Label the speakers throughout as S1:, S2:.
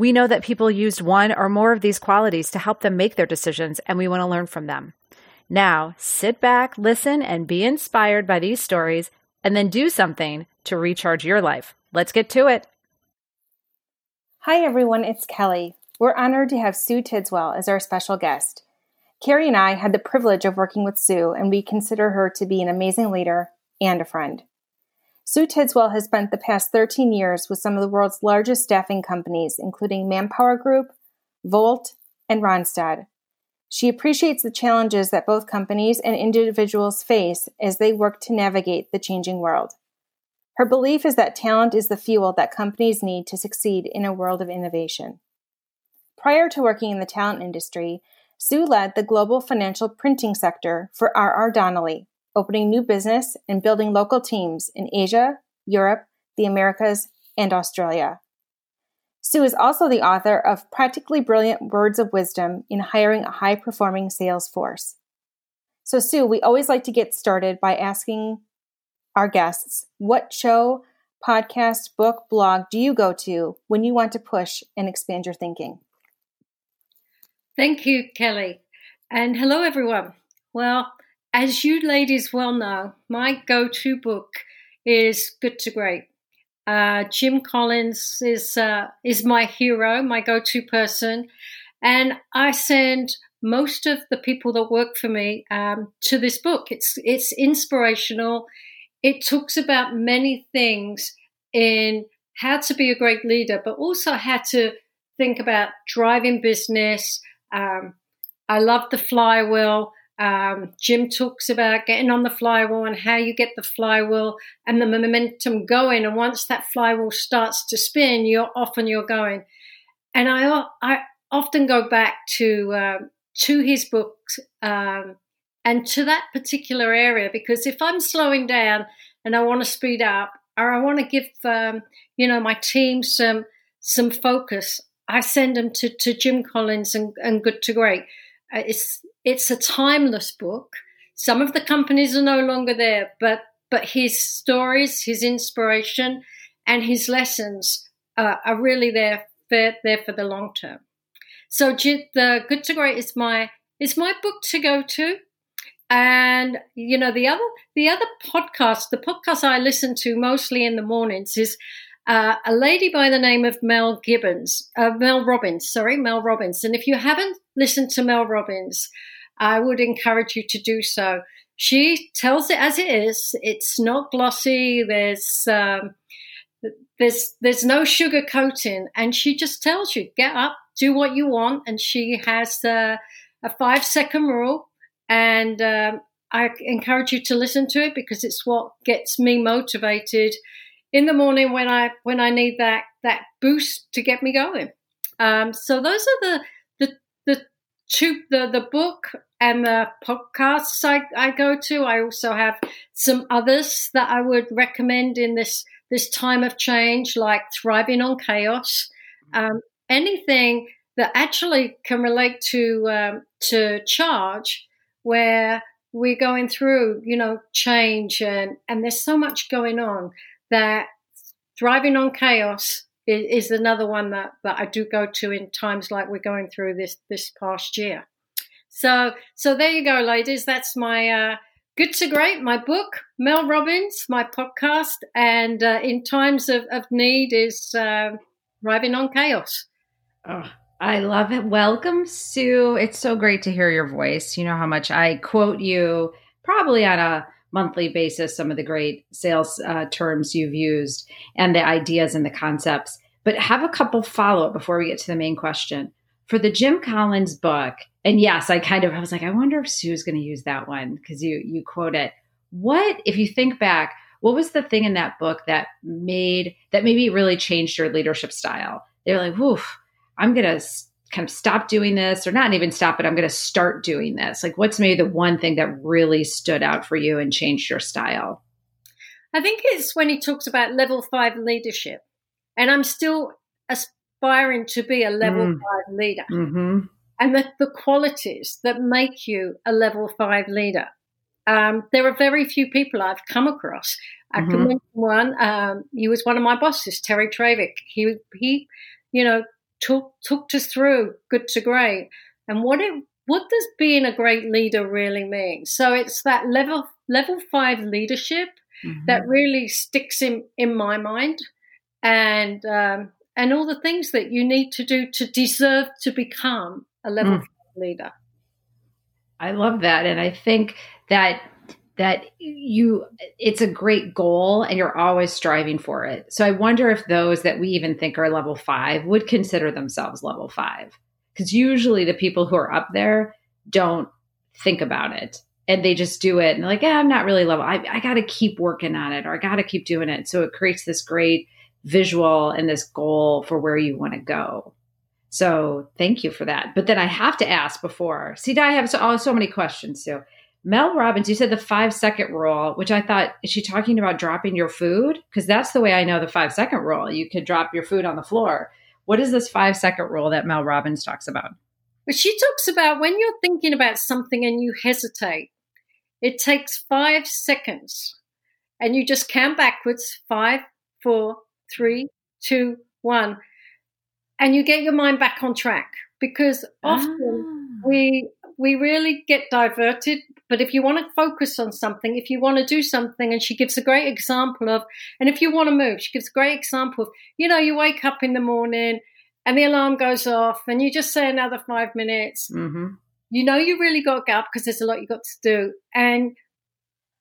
S1: We know that people used one or more of these qualities to help them make their decisions, and we want to learn from them. Now, sit back, listen, and be inspired by these stories, and then do something to recharge your life. Let's get to it.
S2: Hi, everyone, it's Kelly. We're honored to have Sue Tidswell as our special guest. Carrie and I had the privilege of working with Sue, and we consider her to be an amazing leader and a friend. Sue Tidswell has spent the past 13 years with some of the world's largest staffing companies, including Manpower Group, Volt, and Randstad. She appreciates the challenges that both companies and individuals face as they work to navigate the changing world. Her belief is that talent is the fuel that companies need to succeed in a world of innovation. Prior to working in the talent industry, Sue led the global financial printing sector for R.R. Donnelley, opening new business and building local teams in Asia, Europe, the Americas, and Australia. Sue is also the author of Practically Brilliant Words of Wisdom in Hiring a High Performing Sales Force. So, Sue, we always like to get started by asking our guests what show, podcast, book, blog do you go to when you want to push and expand your thinking?
S3: Thank you, Kelly. And hello, everyone. Well, as you ladies well know, my go to book is Good to Great. Uh, Jim Collins is, uh, is my hero, my go to person. And I send most of the people that work for me um, to this book. It's, it's inspirational. It talks about many things in how to be a great leader, but also how to think about driving business. Um, I love the flywheel. Um, Jim talks about getting on the flywheel and how you get the flywheel and the momentum going. And once that flywheel starts to spin, you're off and you're going. And I, I often go back to uh, to his books um, and to that particular area because if I'm slowing down and I want to speed up or I want to give um, you know my team some some focus, I send them to, to Jim Collins and, and Good to Great. Uh, it's it's a timeless book. Some of the companies are no longer there, but but his stories, his inspiration, and his lessons uh, are really there for, there for the long term. So the Good to Great is my is my book to go to. And you know the other the other podcast, the podcast I listen to mostly in the mornings is uh, a lady by the name of Mel Gibbons, uh, Mel Robbins, sorry, Mel Robbins. And if you haven't listened to Mel Robbins, I would encourage you to do so. She tells it as it is. It's not glossy. There's um, there's there's no sugar coating, and she just tells you get up, do what you want. And she has uh, a five second rule, and um, I encourage you to listen to it because it's what gets me motivated in the morning when I when I need that that boost to get me going. Um, so those are the the the two the the book and the podcasts I, I go to. I also have some others that I would recommend in this this time of change, like thriving on chaos. Um, anything that actually can relate to um, to charge, where we're going through, you know, change and and there's so much going on that thriving on chaos is, is, another one that, that I do go to in times like we're going through this this past year. So so there you go, ladies. That's my uh, good to great, my book, Mel Robbins, my podcast, and uh, in times of, of need is uh, thriving on chaos.
S1: Oh, I love it. Welcome, Sue. It's so great to hear your voice. You know how much I quote you probably on a monthly basis some of the great sales uh, terms you've used and the ideas and the concepts. But have a couple follow up before we get to the main question. For the Jim Collins book, and yes, I kind of I was like, I wonder if Sue's going to use that one because you you quote it. What if you think back? What was the thing in that book that made that maybe really changed your leadership style? They're like, "Woof, I'm going to kind of stop doing this or not even stop it i'm going to start doing this like what's maybe the one thing that really stood out for you and changed your style
S3: i think it's when he talks about level five leadership and i'm still aspiring to be a level mm. five leader mm-hmm. and the, the qualities that make you a level five leader um, there are very few people i've come across i mm-hmm. can mention one um, he was one of my bosses terry Travick. he he you know took took us through good to great. And what it what does being a great leader really mean? So it's that level level five leadership mm-hmm. that really sticks in in my mind. And um, and all the things that you need to do to deserve to become a level mm. leader.
S1: I love that. And i think that that you it's a great goal and you're always striving for it. So I wonder if those that we even think are level 5 would consider themselves level 5 cuz usually the people who are up there don't think about it and they just do it and they're like, yeah, I'm not really level. I, I got to keep working on it or I got to keep doing it. So it creates this great visual and this goal for where you want to go. So thank you for that. But then I have to ask before. See, I have so, oh, so many questions. So Mel Robbins, you said the five second rule, which I thought, is she talking about dropping your food? Because that's the way I know the five second rule. You could drop your food on the floor. What is this five second rule that Mel Robbins talks about?
S3: But she talks about when you're thinking about something and you hesitate, it takes five seconds and you just count backwards five, four, three, two, one, and you get your mind back on track because often ah. we we really get diverted but if you want to focus on something, if you want to do something, and she gives a great example of, and if you want to move, she gives a great example of, you know, you wake up in the morning and the alarm goes off and you just say another five minutes. Mm-hmm. You know, you really got to get up because there's a lot you got to do. And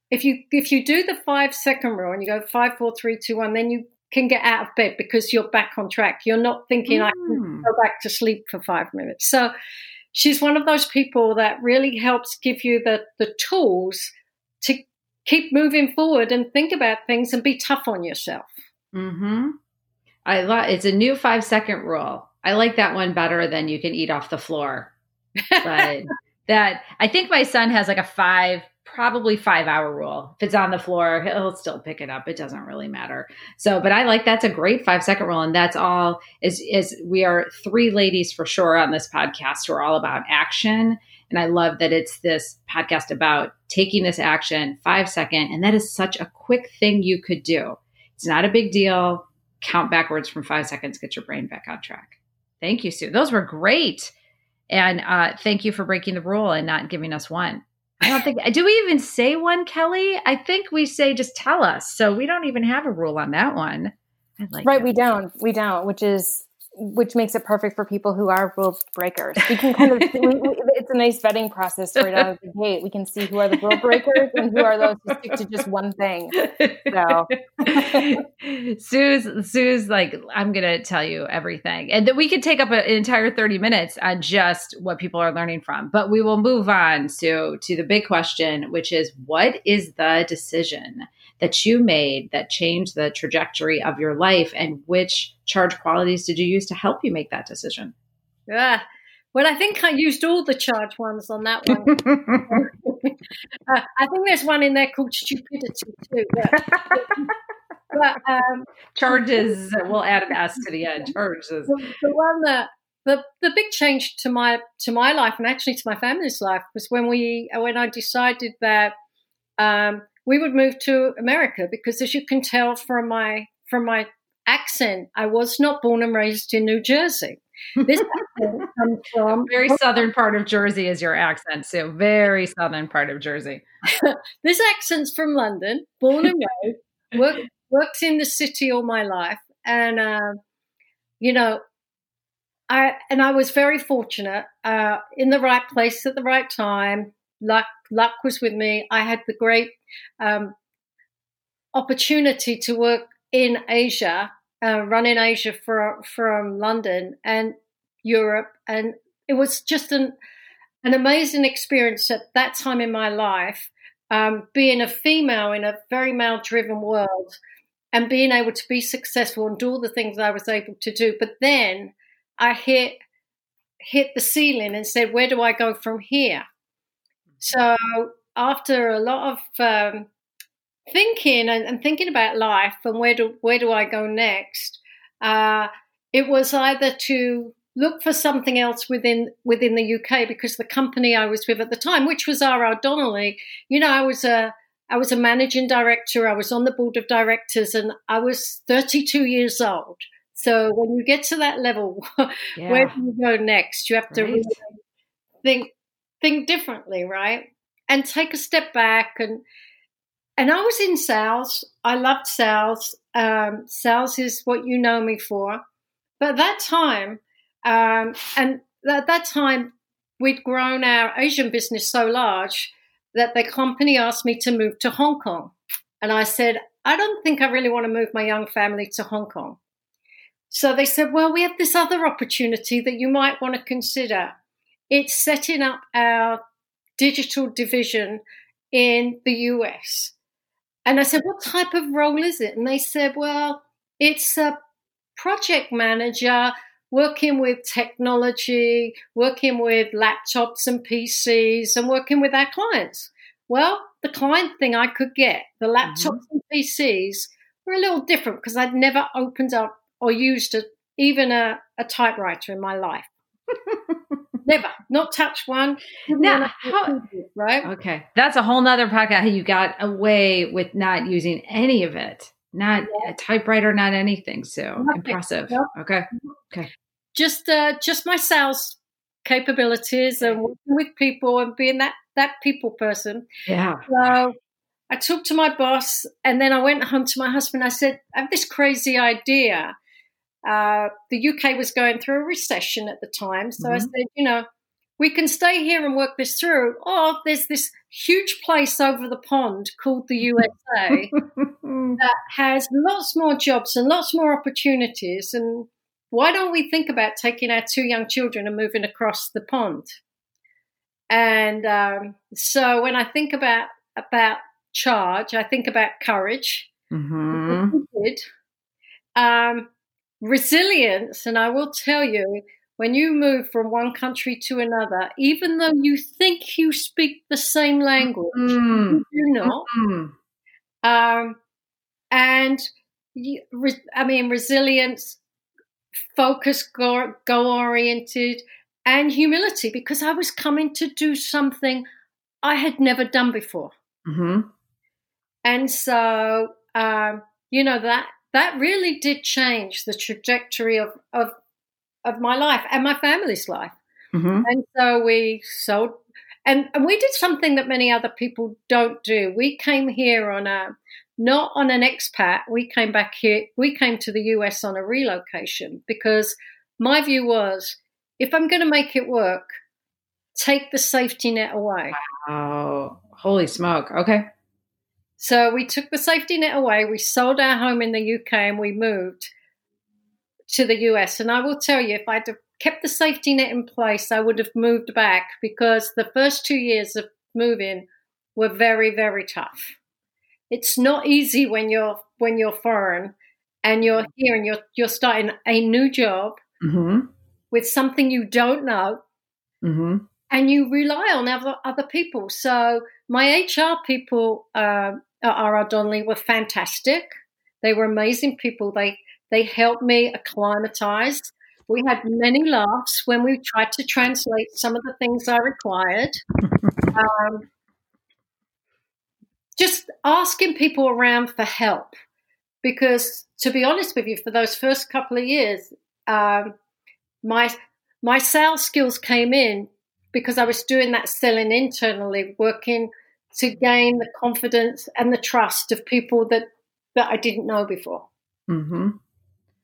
S3: if you if you do the five second rule and you go five, four, three, two, one, then you can get out of bed because you're back on track. You're not thinking mm. I can mm. go back to sleep for five minutes. So she's one of those people that really helps give you the, the tools to keep moving forward and think about things and be tough on yourself.
S1: Mm-hmm. I love it's a new five second rule. I like that one better than you can eat off the floor. But that I think my son has like a five probably five hour rule. If it's on the floor, he'll still pick it up. It doesn't really matter. So, but I like that's a great five second rule. And that's all is, is we are three ladies for sure on this podcast who are all about action. And I love that it's this podcast about taking this action five second. And that is such a quick thing you could do. It's not a big deal. Count backwards from five seconds, get your brain back on track. Thank you, Sue. Those were great. And uh, thank you for breaking the rule and not giving us one. I don't think do we even say one, Kelly? I think we say just tell us. So we don't even have a rule on that one.
S2: Like right, that. we don't. We don't, which is which makes it perfect for people who are rule breakers. We can kind of we, we, it's a nice vetting process right out of the gate. We can see who are the rule breakers and who are those who stick to just one thing. So
S1: Sue's Sue's like I'm gonna tell you everything, and that we could take up an entire 30 minutes on just what people are learning from. But we will move on, Sue, to the big question, which is what is the decision that you made that changed the trajectory of your life and which charge qualities did you use to help you make that decision?
S3: Yeah. Well i think i used all the charge ones on that one. Uh, i think there's one in there called stupidity too but,
S1: but um, charges we'll add an s to the end charges.
S3: The, the one that the, the big change to my to my life and actually to my family's life was when we when I decided that um, we would move to America because, as you can tell from my from my accent, I was not born and raised in New Jersey. This accent
S1: comes from very southern part of Jersey is your accent, so very southern part of Jersey.
S3: this accent's from London, born and raised, worked, worked in the city all my life, and uh, you know, I and I was very fortunate uh, in the right place at the right time. Luck luck was with me. I had the great um, opportunity to work in Asia, uh, run in Asia from London and Europe, and it was just an an amazing experience at that time in my life. Um, being a female in a very male driven world and being able to be successful and do all the things I was able to do. But then I hit hit the ceiling and said, "Where do I go from here?" So after a lot of um, thinking and, and, thinking about life and where do where do I go next, uh, it was either to look for something else within within the UK because the company I was with at the time, which was R.R. Donnelley, you know, I was a I was a managing director. I was on the board of directors, and I was 32 years old. So when you get to that level, yeah. where do you go next? You have to right. really think think differently, right? And take a step back and and I was in sales. I loved sales. Um, sales is what you know me for. But at that time, um, and at that time, we'd grown our Asian business so large that the company asked me to move to Hong Kong. And I said, I don't think I really want to move my young family to Hong Kong. So they said, Well, we have this other opportunity that you might want to consider. It's setting up our digital division in the US. And I said, What type of role is it? And they said, Well, it's a project manager working with technology, working with laptops and PCs, and working with our clients. Well, the client thing I could get, the laptops mm-hmm. and PCs, were a little different because I'd never opened up or used a, even a, a typewriter in my life. Never, not touch one.
S1: Now, how, right? Okay, that's a whole nother podcast. How you got away with not using any of it, not yeah. a typewriter, not anything. So Nothing. impressive. Okay, okay.
S3: Just, uh, just my sales capabilities and working with people and being that that people person.
S1: Yeah.
S3: So I talked to my boss, and then I went home to my husband. I said, "I have this crazy idea." Uh, the UK was going through a recession at the time. So mm-hmm. I said, you know, we can stay here and work this through. Or there's this huge place over the pond called the USA that has lots more jobs and lots more opportunities. And why don't we think about taking our two young children and moving across the pond? And um, so when I think about about charge, I think about courage. Mm-hmm. Um, resilience. And I will tell you, when you move from one country to another, even though you think you speak the same language, mm. you do not. Mm. Um, and you, re, I mean, resilience, focus, go, go oriented, and humility, because I was coming to do something I had never done before. Mm-hmm. And so, um, you know, that that really did change the trajectory of, of, of my life and my family's life. Mm-hmm. And so we sold, and, and we did something that many other people don't do. We came here on a, not on an expat, we came back here, we came to the US on a relocation because my view was if I'm going to make it work, take the safety net away.
S1: Wow. Holy smoke. Okay.
S3: So we took the safety net away. We sold our home in the UK and we moved to the US. And I will tell you, if I'd have kept the safety net in place, I would have moved back because the first two years of moving were very, very tough. It's not easy when you're when you're foreign and you're here and you're you're starting a new job mm-hmm. with something you don't know. Mm-hmm. And you rely on other other people. So my HR people uh, at R.R. Donnelley were fantastic. They were amazing people. They they helped me acclimatize. We had many laughs when we tried to translate some of the things I required. Um, just asking people around for help, because to be honest with you, for those first couple of years, um, my my sales skills came in because I was doing that selling internally, working to gain the confidence and the trust of people that that I didn't know before. Mm-hmm.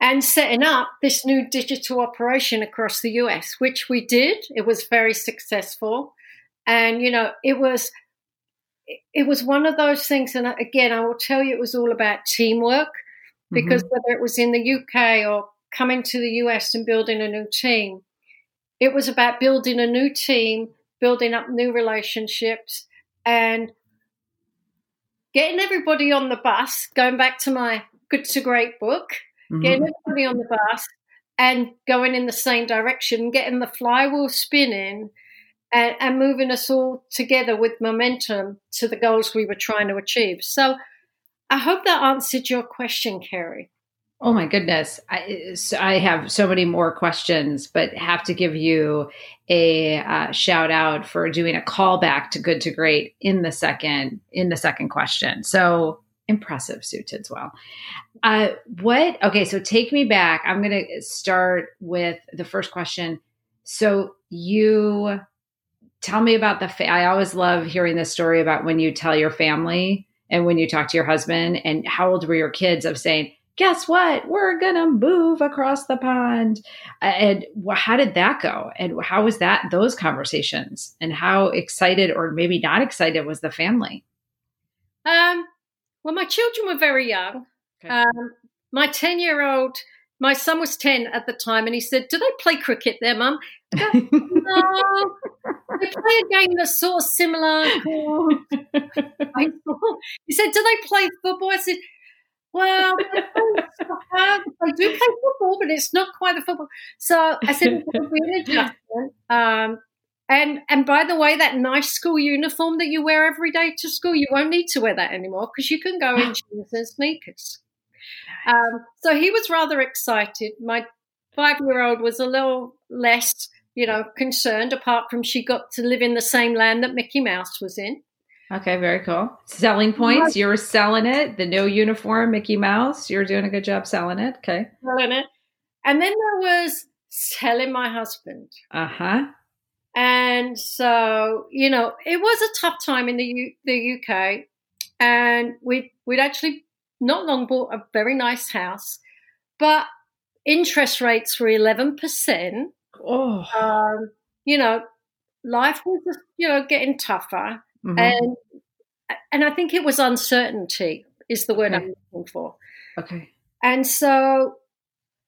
S3: And setting up this new digital operation across the US, which we did. It was very successful. And, you know, it was it was one of those things. And again, I will tell you, it was all about teamwork because mm-hmm. whether it was in the UK or coming to the US and building a new team, it was about building a new team, building up new relationships, and getting everybody on the bus. Going back to my good to great book, mm-hmm. getting everybody on the bus and going in the same direction, getting the flywheel spinning. And, and moving us all together with momentum to the goals we were trying to achieve. So, I hope that answered your question, Carrie.
S1: Oh my goodness. I, I have so many more questions, but have to give you a uh, shout out for doing a callback to good to great in the second in the second question. So impressive, Sue Tidswell. Uh, what? Okay, so take me back. I'm going to start with the first question. So you tell me about the. Fa- I always love hearing this story about when you tell your family and when you talk to your husband and how old were your kids of saying guess what? We're going to move across the pond. And how did that go? And how was that, those conversations? And how excited or maybe not excited was the family?
S3: Um, well, my children were very young. Okay. Um, my 10 year old, my son was 10 at the time, and he said, Do they play cricket there, mum? no. they play a game that's sort of similar. he said, Do they play football? I said, well, I do play football, but it's not quite the football. So I said, it'll be an adjustment. Um, and and by the way, that nice school uniform that you wear every day to school, you won't need to wear that anymore because you can go in jeans and sneakers. Um, so he was rather excited. My five year old was a little less, you know, concerned. Apart from she got to live in the same land that Mickey Mouse was in.
S1: Okay, very cool. Selling points. You were selling it. The no uniform, Mickey Mouse. You're doing a good job selling it. Okay.
S3: Selling it. And then there was selling my husband.
S1: Uh huh.
S3: And so, you know, it was a tough time in the U- the UK, and we we'd actually not long bought a very nice house, but interest rates were eleven percent.
S1: Oh,
S3: um, you know, life was just, you know getting tougher. Mm-hmm. And and I think it was uncertainty is the word okay. I'm looking for.
S1: Okay.
S3: And so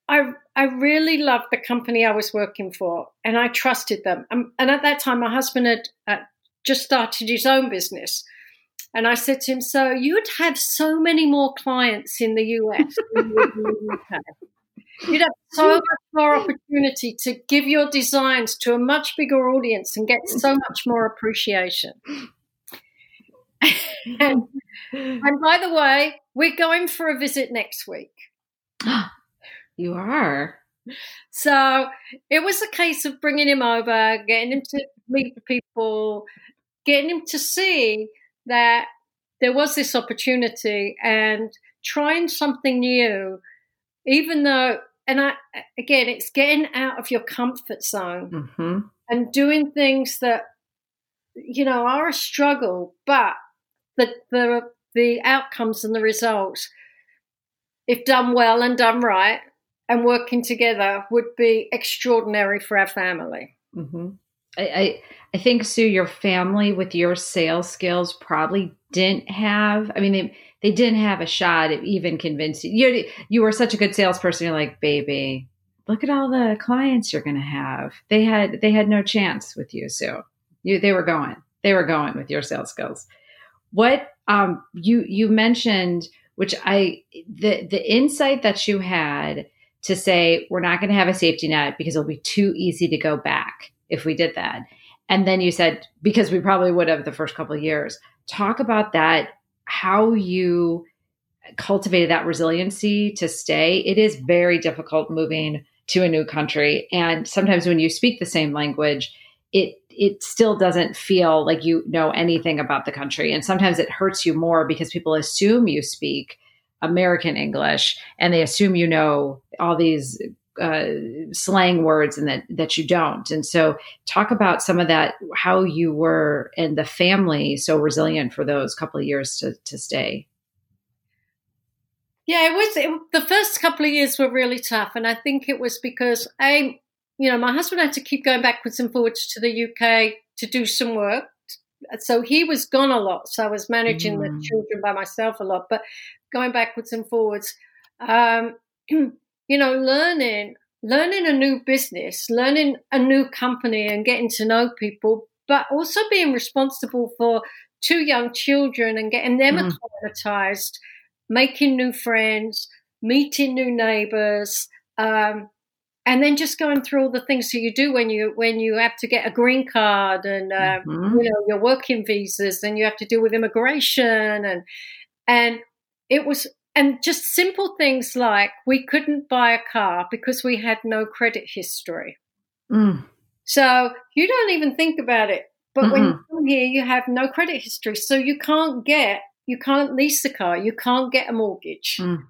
S3: I I really loved the company I was working for, and I trusted them. Um, and at that time, my husband had uh, just started his own business, and I said to him, "So you'd have so many more clients in the US than you in the UK. You'd have so much more opportunity to give your designs to a much bigger audience and get so much more appreciation." And, and by the way, we're going for a visit next week.
S1: you are.
S3: So it was a case of bringing him over, getting him to meet the people, getting him to see that there was this opportunity and trying something new, even though, and I, again, it's getting out of your comfort zone mm-hmm. and doing things that, you know, are a struggle, but the, the, the outcomes and the results, if done well and done right and working together, would be extraordinary for our family.
S1: Mm-hmm. I, I, I think Sue, your family with your sales skills probably didn't have. I mean, they they didn't have a shot of even convincing you. You were such a good salesperson. You're like, baby, look at all the clients you're going to have. They had they had no chance with you, Sue. You they were going. They were going with your sales skills. What um, you you mentioned, which I the the insight that you had to say we're not going to have a safety net because it'll be too easy to go back if we did that. And then you said because we probably would have the first couple of years. Talk about that how you cultivated that resiliency to stay. It is very difficult moving to a new country and sometimes when you speak the same language, it it still doesn't feel like you know anything about the country. And sometimes it hurts you more because people assume you speak American English and they assume you know all these uh, slang words and that that you don't. And so, talk about some of that, how you were and the family so resilient for those couple of years to to stay.
S3: Yeah, it was it, the first couple of years were really tough, and I think it was because I you know, my husband had to keep going backwards and forwards to the UK to do some work so he was gone a lot. So I was managing mm. the children by myself a lot. But going backwards and forwards, um, you know, learning, learning a new business, learning a new company, and getting to know people, but also being responsible for two young children and getting them mm. acclimatized, making new friends, meeting new neighbors. Um, and then just going through all the things that you do when you when you have to get a green card and uh, mm-hmm. you know your working visas and you have to deal with immigration and and it was and just simple things like we couldn't buy a car because we had no credit history. Mm. So you don't even think about it. But mm-hmm. when you come here, you have no credit history. So you can't get, you can't lease a car, you can't get a mortgage. Mm.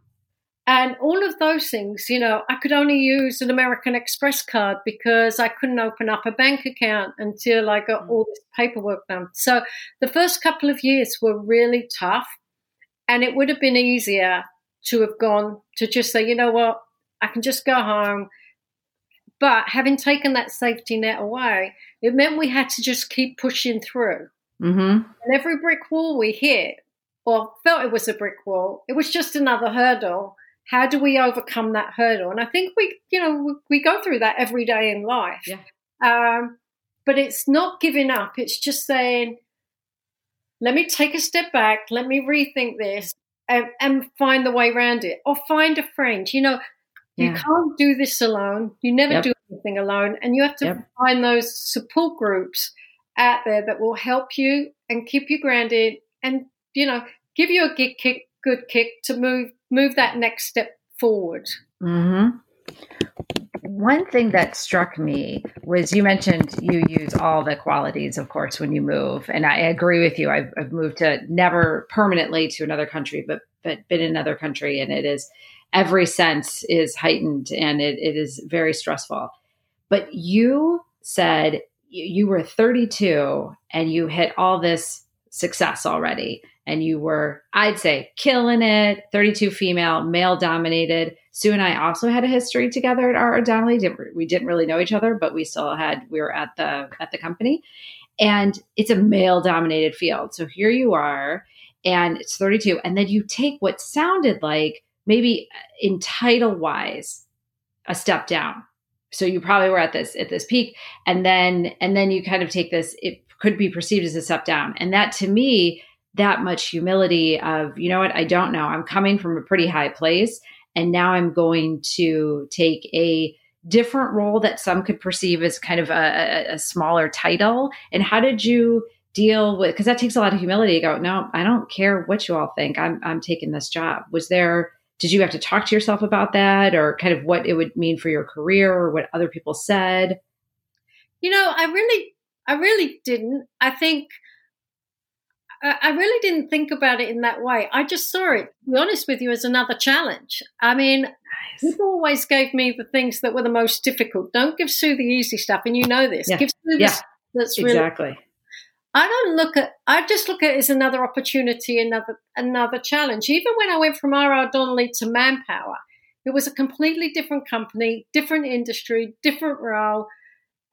S3: And all of those things, you know, I could only use an American Express card because I couldn't open up a bank account until I got mm. all this paperwork done. So the first couple of years were really tough. And it would have been easier to have gone to just say, you know what, I can just go home. But having taken that safety net away, it meant we had to just keep pushing through. Mm-hmm. And every brick wall we hit, or felt it was a brick wall, it was just another hurdle how do we overcome that hurdle? And I think we, you know, we go through that every day in life. Yeah. Um, but it's not giving up. It's just saying, let me take a step back. Let me rethink this and, and find the way around it or find a friend. You know, yeah. you can't do this alone. You never yep. do anything alone. And you have to yep. find those support groups out there that will help you and keep you grounded and, you know, give you a good kick, good kick to move move that next step forward. Mm-hmm.
S1: One thing that struck me was you mentioned you use all the qualities, of course, when you move, and I agree with you. I've, I've moved to never permanently to another country, but but been in another country, and it is every sense is heightened, and it, it is very stressful. But you said you were 32 and you hit all this success already and you were, I'd say, killing it. 32 female, male dominated. Sue and I also had a history together at R.R. Donnelley. We didn't really know each other, but we still had, we were at the, at the company and it's a male dominated field. So here you are and it's 32. And then you take what sounded like maybe in title wise, a step down. So you probably were at this, at this peak. And then, and then you kind of take this, it could be perceived as a step down. And that to me that much humility of, you know what, I don't know. I'm coming from a pretty high place. And now I'm going to take a different role that some could perceive as kind of a, a smaller title. And how did you deal with, because that takes a lot of humility to go, no, I don't care what you all think. I'm, I'm taking this job. Was there, did you have to talk to yourself about that or kind of what it would mean for your career or what other people said?
S3: You know, I really, I really didn't. I think I really didn't think about it in that way. I just saw it, to be honest with you, as another challenge. I mean, nice. people always gave me the things that were the most difficult. Don't give Sue the easy stuff, and you know this.
S1: Yeah.
S3: Give Sue
S1: yeah. that's really exactly.
S3: I don't look at. I just look at it as another opportunity, another another challenge. Even when I went from R.R. Donnelley to Manpower, it was a completely different company, different industry, different role.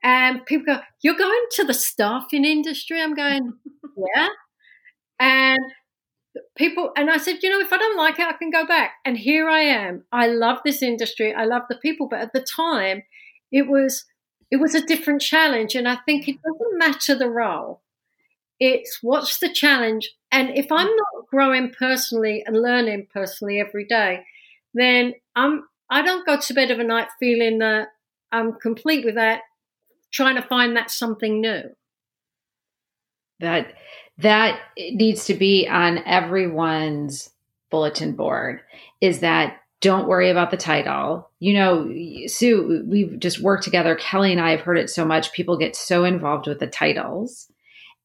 S3: And people go, "You're going to the staffing industry?" I'm going, "Yeah." And people, and I said, you know, if I don't like it, I can go back. And here I am. I love this industry. I love the people. But at the time, it was it was a different challenge. And I think it doesn't matter the role. It's what's the challenge. And if I'm not growing personally and learning personally every day, then I'm I don't go to bed of a night feeling that I'm complete with that, trying to find that something new.
S1: That that needs to be on everyone's bulletin board is that don't worry about the title. You know, Sue, we've just worked together. Kelly and I have heard it so much. People get so involved with the titles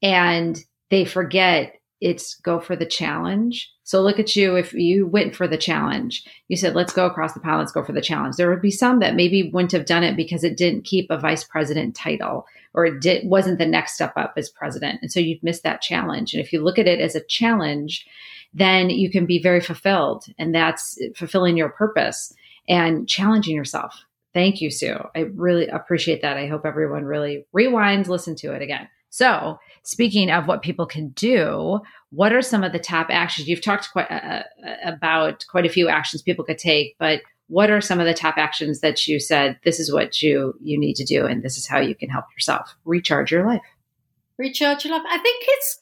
S1: and they forget it's go for the challenge. So look at you. If you went for the challenge, you said, let's go across the pond, let's go for the challenge. There would be some that maybe wouldn't have done it because it didn't keep a vice president title or it did, wasn't the next step up as president. And so you've missed that challenge. And if you look at it as a challenge, then you can be very fulfilled. And that's fulfilling your purpose and challenging yourself. Thank you, Sue. I really appreciate that. I hope everyone really rewinds, listen to it again. So, speaking of what people can do, what are some of the top actions? You've talked quite uh, uh, about quite a few actions people could take, but what are some of the top actions that you said this is what you you need to do and this is how you can help yourself recharge your life?
S3: Recharge your life. I think it's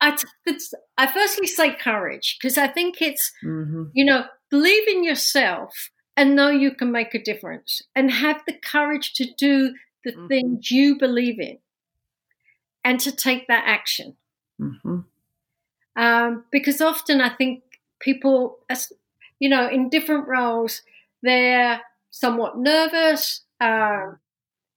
S3: I, it's, I firstly say courage because I think it's, mm-hmm. you know, believe in yourself and know you can make a difference and have the courage to do the mm-hmm. things you believe in and to take that action. Mm-hmm. Um, because often I think people, as, you know, in different roles, they're somewhat nervous. Uh,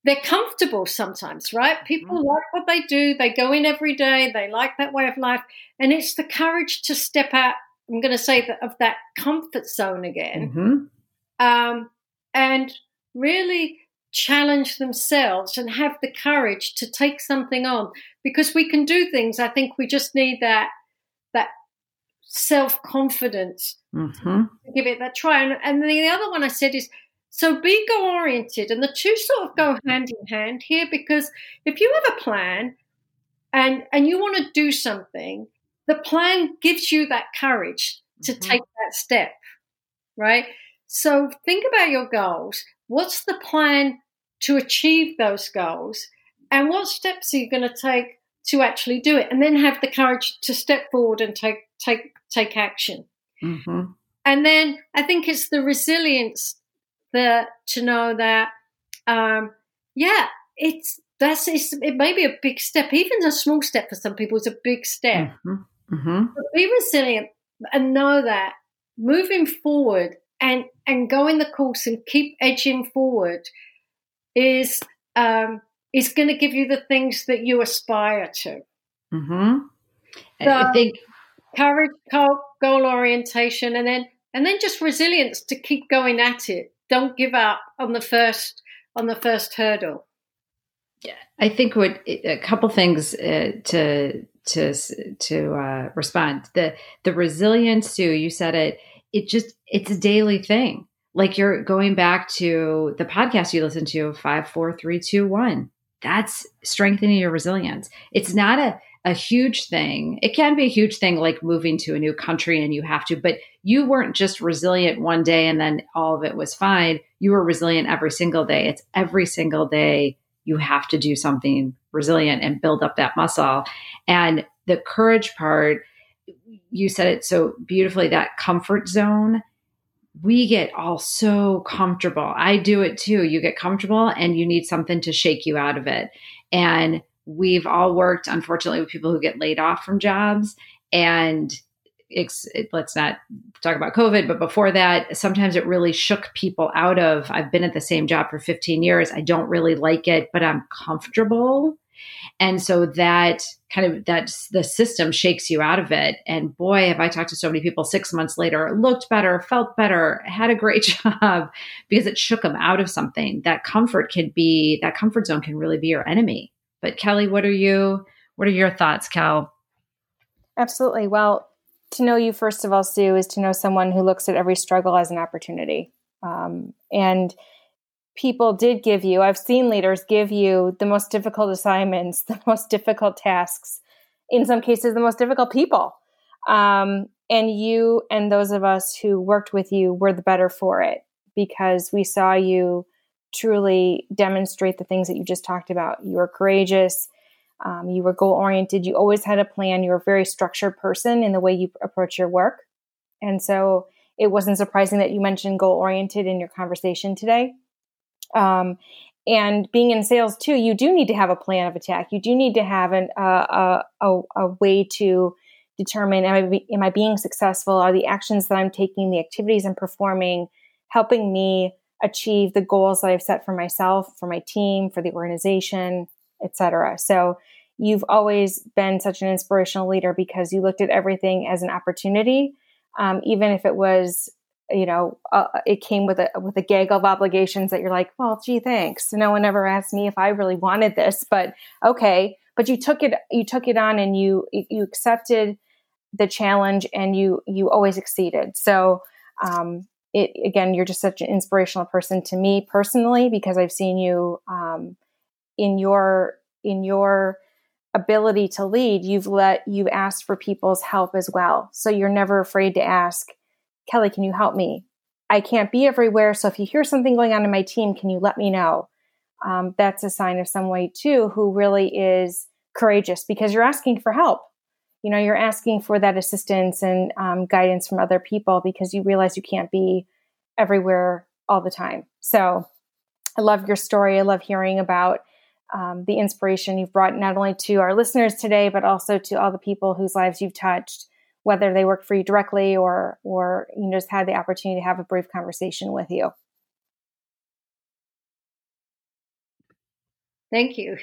S3: they're comfortable sometimes, right? People mm-hmm. like what they do. They go in every day. They like that way of life. And it's the courage to step out, I'm going to say, that, of that comfort zone again mm-hmm. um, and really challenge themselves and have the courage to take something on because we can do things. I think we just need that, that self confidence mm-hmm. give it that try. And, and the other one I said is, so be goal oriented, and the two sort of go hand in hand here because if you have a plan and and you want to do something, the plan gives you that courage to mm-hmm. take that step, right? So think about your goals. What's the plan to achieve those goals, and what steps are you going to take to actually do it, and then have the courage to step forward and take take take action. Mm-hmm. And then I think it's the resilience that to know that um, yeah it's that's it's, it may be a big step even a small step for some people is a big step mm-hmm. Mm-hmm. be resilient and know that moving forward and and going the course and keep edging forward is um, is going to give you the things that you aspire to.
S1: Mm-hmm. So, I think
S3: courage, goal orientation, and then and then just resilience to keep going at it don't give up on the first on the first hurdle.
S1: Yeah, I think what a couple things uh, to to to uh, respond the the resilience too. You said it. It just it's a daily thing. Like you're going back to the podcast you listen to five four three two one. That's strengthening your resilience. It's not a a huge thing. It can be a huge thing like moving to a new country and you have to, but you weren't just resilient one day and then all of it was fine. You were resilient every single day. It's every single day you have to do something resilient and build up that muscle. And the courage part, you said it so beautifully that comfort zone. We get all so comfortable. I do it too. You get comfortable and you need something to shake you out of it. And we've all worked, unfortunately, with people who get laid off from jobs. And it's, it, let's not talk about COVID, but before that, sometimes it really shook people out of I've been at the same job for 15 years. I don't really like it, but I'm comfortable. And so that kind of that's the system shakes you out of it. And boy, have I talked to so many people six months later, looked better, felt better, had a great job because it shook them out of something. That comfort can be that comfort zone can really be your enemy. But Kelly, what are you? What are your thoughts, Cal?
S2: Absolutely. Well, to know you first of all, Sue, is to know someone who looks at every struggle as an opportunity. Um, and people did give you. I've seen leaders give you the most difficult assignments, the most difficult tasks, in some cases, the most difficult people. Um, and you and those of us who worked with you were the better for it because we saw you truly demonstrate the things that you just talked about. You were courageous, um, you were goal oriented, you always had a plan, you were a very structured person in the way you approach your work. And so it wasn't surprising that you mentioned goal oriented in your conversation today. Um, and being in sales too, you do need to have a plan of attack. You do need to have an, uh, a, a, way to determine am I, be, am I being successful? Are the actions that I'm taking, the activities I'm performing, helping me achieve the goals that I've set for myself, for my team, for the organization, etc. So you've always been such an inspirational leader because you looked at everything as an opportunity, um, even if it was, you know, uh, it came with a with a gaggle of obligations that you're like, well, gee, thanks. No one ever asked me if I really wanted this, but okay. But you took it, you took it on, and you you accepted the challenge, and you you always exceeded. So um, it again, you're just such an inspirational person to me personally because I've seen you um, in your in your ability to lead, you've let you've asked for people's help as well. So you're never afraid to ask, Kelly, can you help me? I can't be everywhere. So if you hear something going on in my team, can you let me know? Um, that's a sign of someone too who really is courageous because you're asking for help. You know, you're asking for that assistance and um, guidance from other people because you realize you can't be everywhere all the time. So I love your story. I love hearing about um, the inspiration you've brought not only to our listeners today, but also to all the people whose lives you've touched, whether they work for you directly or or you just had the opportunity to have a brief conversation with you.
S3: Thank you.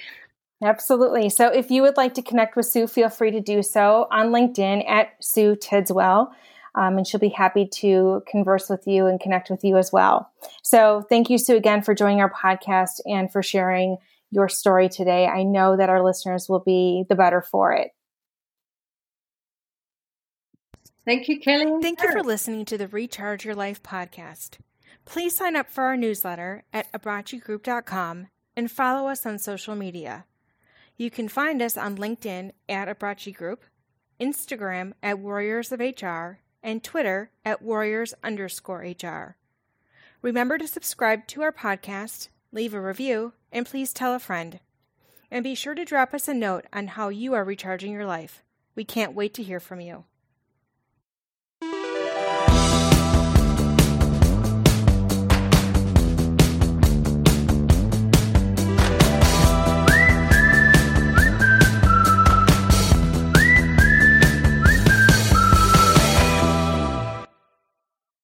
S2: Absolutely. So if you would like to connect with Sue, feel free to do so on LinkedIn at Sue Tidswell. Um, and she'll be happy to converse with you and connect with you as well. So thank you, Sue, again for joining our podcast and for sharing your story today. I know that our listeners will be the better for it.
S3: Thank you, Kelly.
S2: Thank you for listening to the Recharge Your Life podcast. Please sign up for our newsletter at abbraccigroup.com and follow us on social media. You can find us on LinkedIn at Abbracci Group, Instagram at Warriors of HR, and Twitter at Warriors underscore HR. Remember to subscribe to our podcast, leave a review, and please tell a friend. And be sure to drop us a note on how you are recharging your life. We can't wait to hear from you.